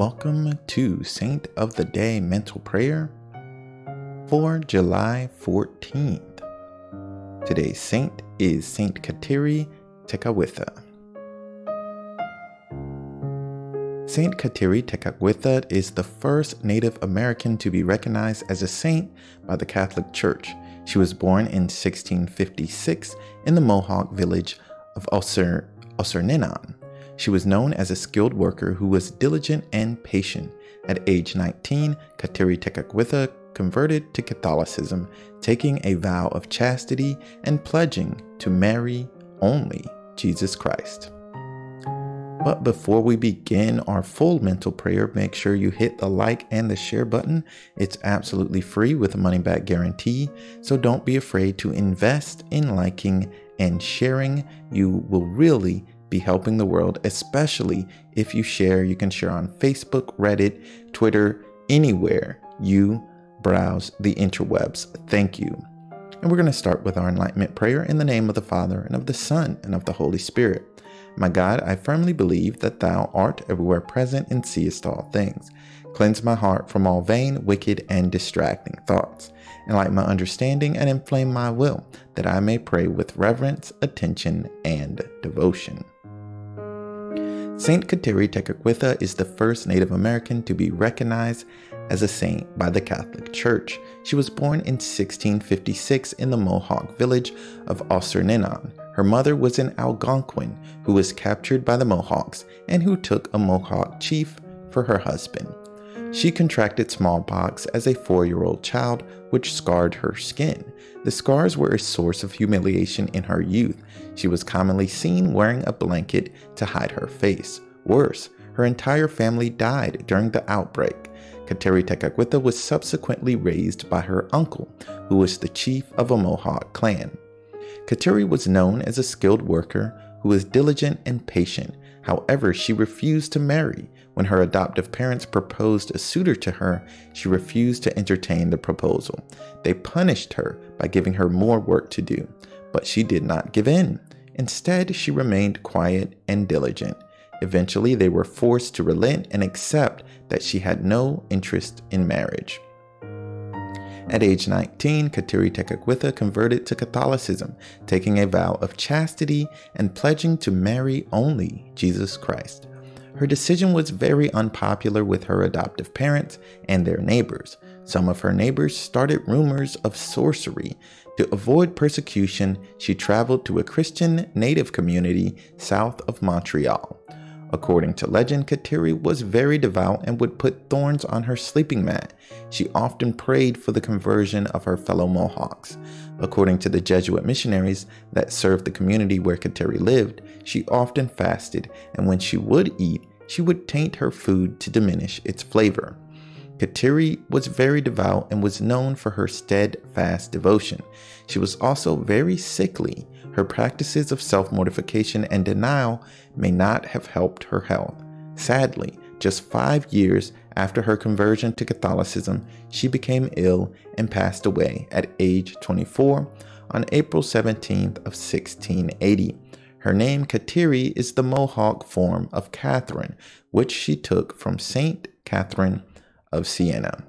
welcome to Saint of the Day Mental Prayer for July 14th. Today's saint is Saint Kateri Tekakwitha. Saint Kateri Tekakwitha is the first Native American to be recognized as a saint by the Catholic Church. She was born in 1656 in the Mohawk village of Osir. She was known as a skilled worker who was diligent and patient. At age 19, Kateri Tekakwitha converted to Catholicism, taking a vow of chastity and pledging to marry only Jesus Christ. But before we begin our full mental prayer, make sure you hit the like and the share button. It's absolutely free with a money back guarantee, so don't be afraid to invest in liking and sharing. You will really be helping the world, especially if you share. You can share on Facebook, Reddit, Twitter, anywhere you browse the interwebs. Thank you. And we're going to start with our enlightenment prayer in the name of the Father, and of the Son, and of the Holy Spirit. My God, I firmly believe that Thou art everywhere present and seest all things. Cleanse my heart from all vain, wicked, and distracting thoughts. Enlighten my understanding and inflame my will, that I may pray with reverence, attention, and devotion. Saint Kateri Tekakwitha is the first Native American to be recognized as a saint by the Catholic Church. She was born in 1656 in the Mohawk village of Ossernenon. Her mother was an Algonquin who was captured by the Mohawks and who took a Mohawk chief for her husband. She contracted smallpox as a four year old child, which scarred her skin. The scars were a source of humiliation in her youth. She was commonly seen wearing a blanket to hide her face. Worse, her entire family died during the outbreak. Kateri Tekakwitha was subsequently raised by her uncle, who was the chief of a Mohawk clan. Kateri was known as a skilled worker who was diligent and patient. However, she refused to marry. When her adoptive parents proposed a suitor to her, she refused to entertain the proposal. They punished her by giving her more work to do, but she did not give in. Instead, she remained quiet and diligent. Eventually, they were forced to relent and accept that she had no interest in marriage. At age 19, Kateri Tekakwitha converted to Catholicism, taking a vow of chastity and pledging to marry only Jesus Christ. Her decision was very unpopular with her adoptive parents and their neighbors. Some of her neighbors started rumors of sorcery. To avoid persecution, she traveled to a Christian native community south of Montreal. According to legend, Kateri was very devout and would put thorns on her sleeping mat. She often prayed for the conversion of her fellow Mohawks. According to the Jesuit missionaries that served the community where Kateri lived, she often fasted, and when she would eat, she would taint her food to diminish its flavor. Kateri was very devout and was known for her steadfast devotion. She was also very sickly. Her practices of self mortification and denial may not have helped her health. Sadly, just five years after her conversion to Catholicism, she became ill and passed away at age 24 on April 17th of 1680. Her name Kateri is the Mohawk form of Catherine, which she took from Saint Catherine of Siena.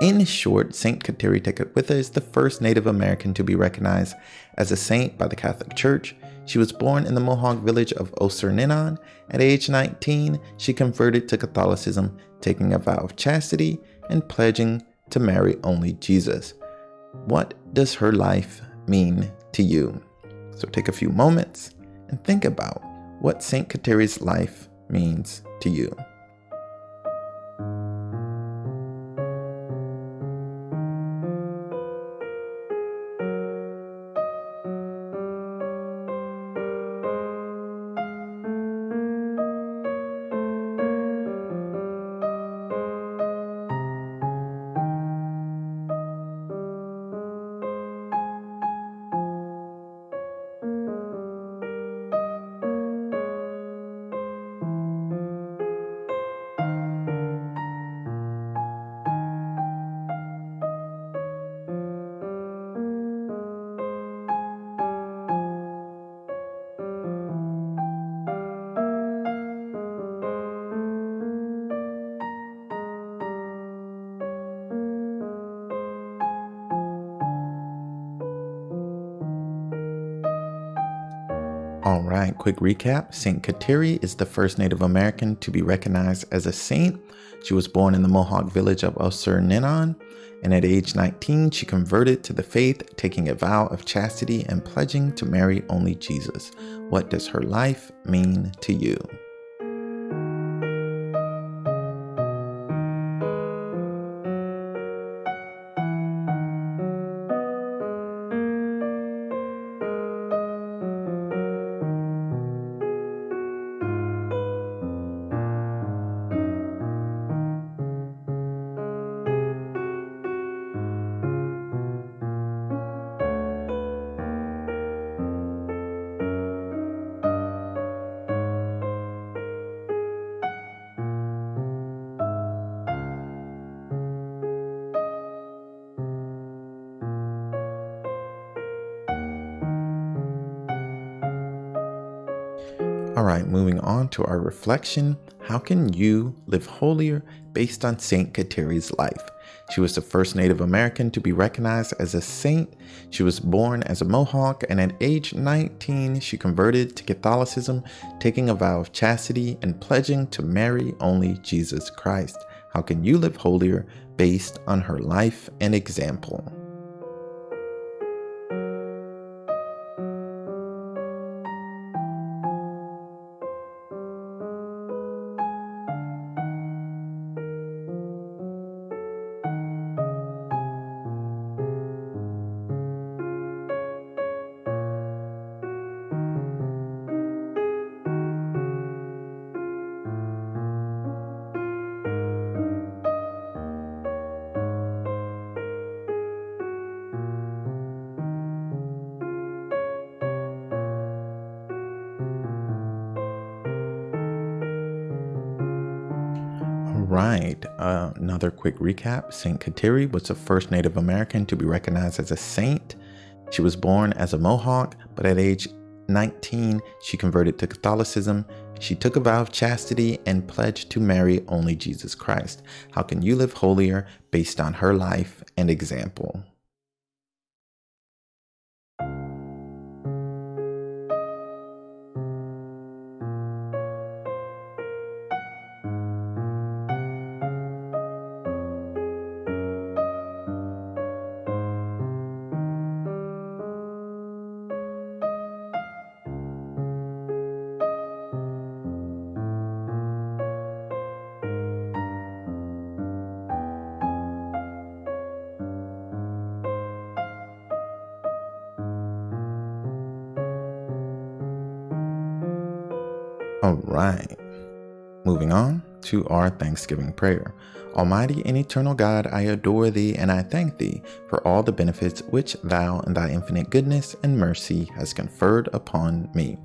In short, Saint Kateri Tekakwitha is the first Native American to be recognized as a saint by the Catholic Church. She was born in the Mohawk village of Ossernenon. At age 19, she converted to Catholicism, taking a vow of chastity and pledging to marry only Jesus. What does her life mean to you? So take a few moments and think about what Saint Kateri's life means to you. Right, quick recap. Saint Kateri is the first Native American to be recognized as a saint. She was born in the Mohawk village of Ossernenon, and at age 19, she converted to the faith, taking a vow of chastity and pledging to marry only Jesus. What does her life mean to you? All right, moving on to our reflection. How can you live holier based on Saint Kateri's life? She was the first Native American to be recognized as a saint. She was born as a Mohawk, and at age 19, she converted to Catholicism, taking a vow of chastity and pledging to marry only Jesus Christ. How can you live holier based on her life and example? Right, uh, another quick recap. Saint Kateri was the first Native American to be recognized as a saint. She was born as a Mohawk, but at age 19, she converted to Catholicism. She took a vow of chastity and pledged to marry only Jesus Christ. How can you live holier based on her life and example? All right. Moving on to our Thanksgiving prayer. Almighty and eternal God, I adore thee and I thank thee for all the benefits which thou and thy infinite goodness and mercy has conferred upon me.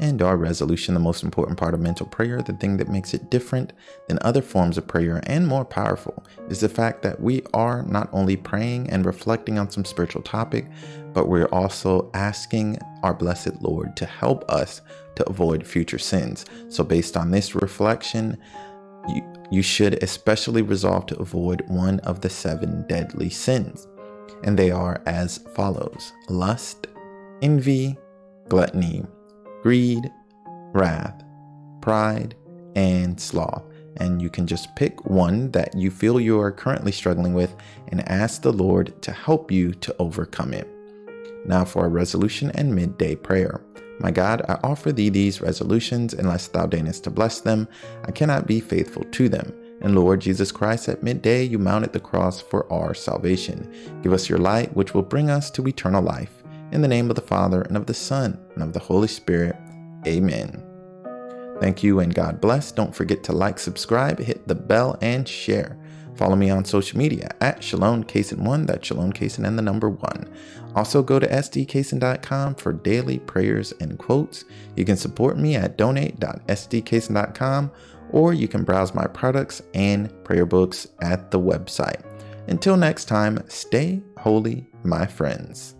And our resolution, the most important part of mental prayer, the thing that makes it different than other forms of prayer and more powerful, is the fact that we are not only praying and reflecting on some spiritual topic, but we're also asking our blessed Lord to help us to avoid future sins. So, based on this reflection, you, you should especially resolve to avoid one of the seven deadly sins. And they are as follows lust, envy, gluttony, greed, wrath, pride, and sloth. And you can just pick one that you feel you are currently struggling with and ask the Lord to help you to overcome it. Now for a resolution and midday prayer. My God, I offer thee these resolutions, unless thou deignest to bless them, I cannot be faithful to them. And Lord Jesus Christ, at midday you mounted the cross for our salvation. Give us your light, which will bring us to eternal life. In the name of the Father, and of the Son, and of the Holy Spirit. Amen. Thank you and God bless. Don't forget to like, subscribe, hit the bell, and share. Follow me on social media at Shalom Kaysen1, that's Shalom Kaysen and the number one. Also go to sdkaysen.com for daily prayers and quotes. You can support me at donate.sdkaysen.com or you can browse my products and prayer books at the website. Until next time, stay holy, my friends.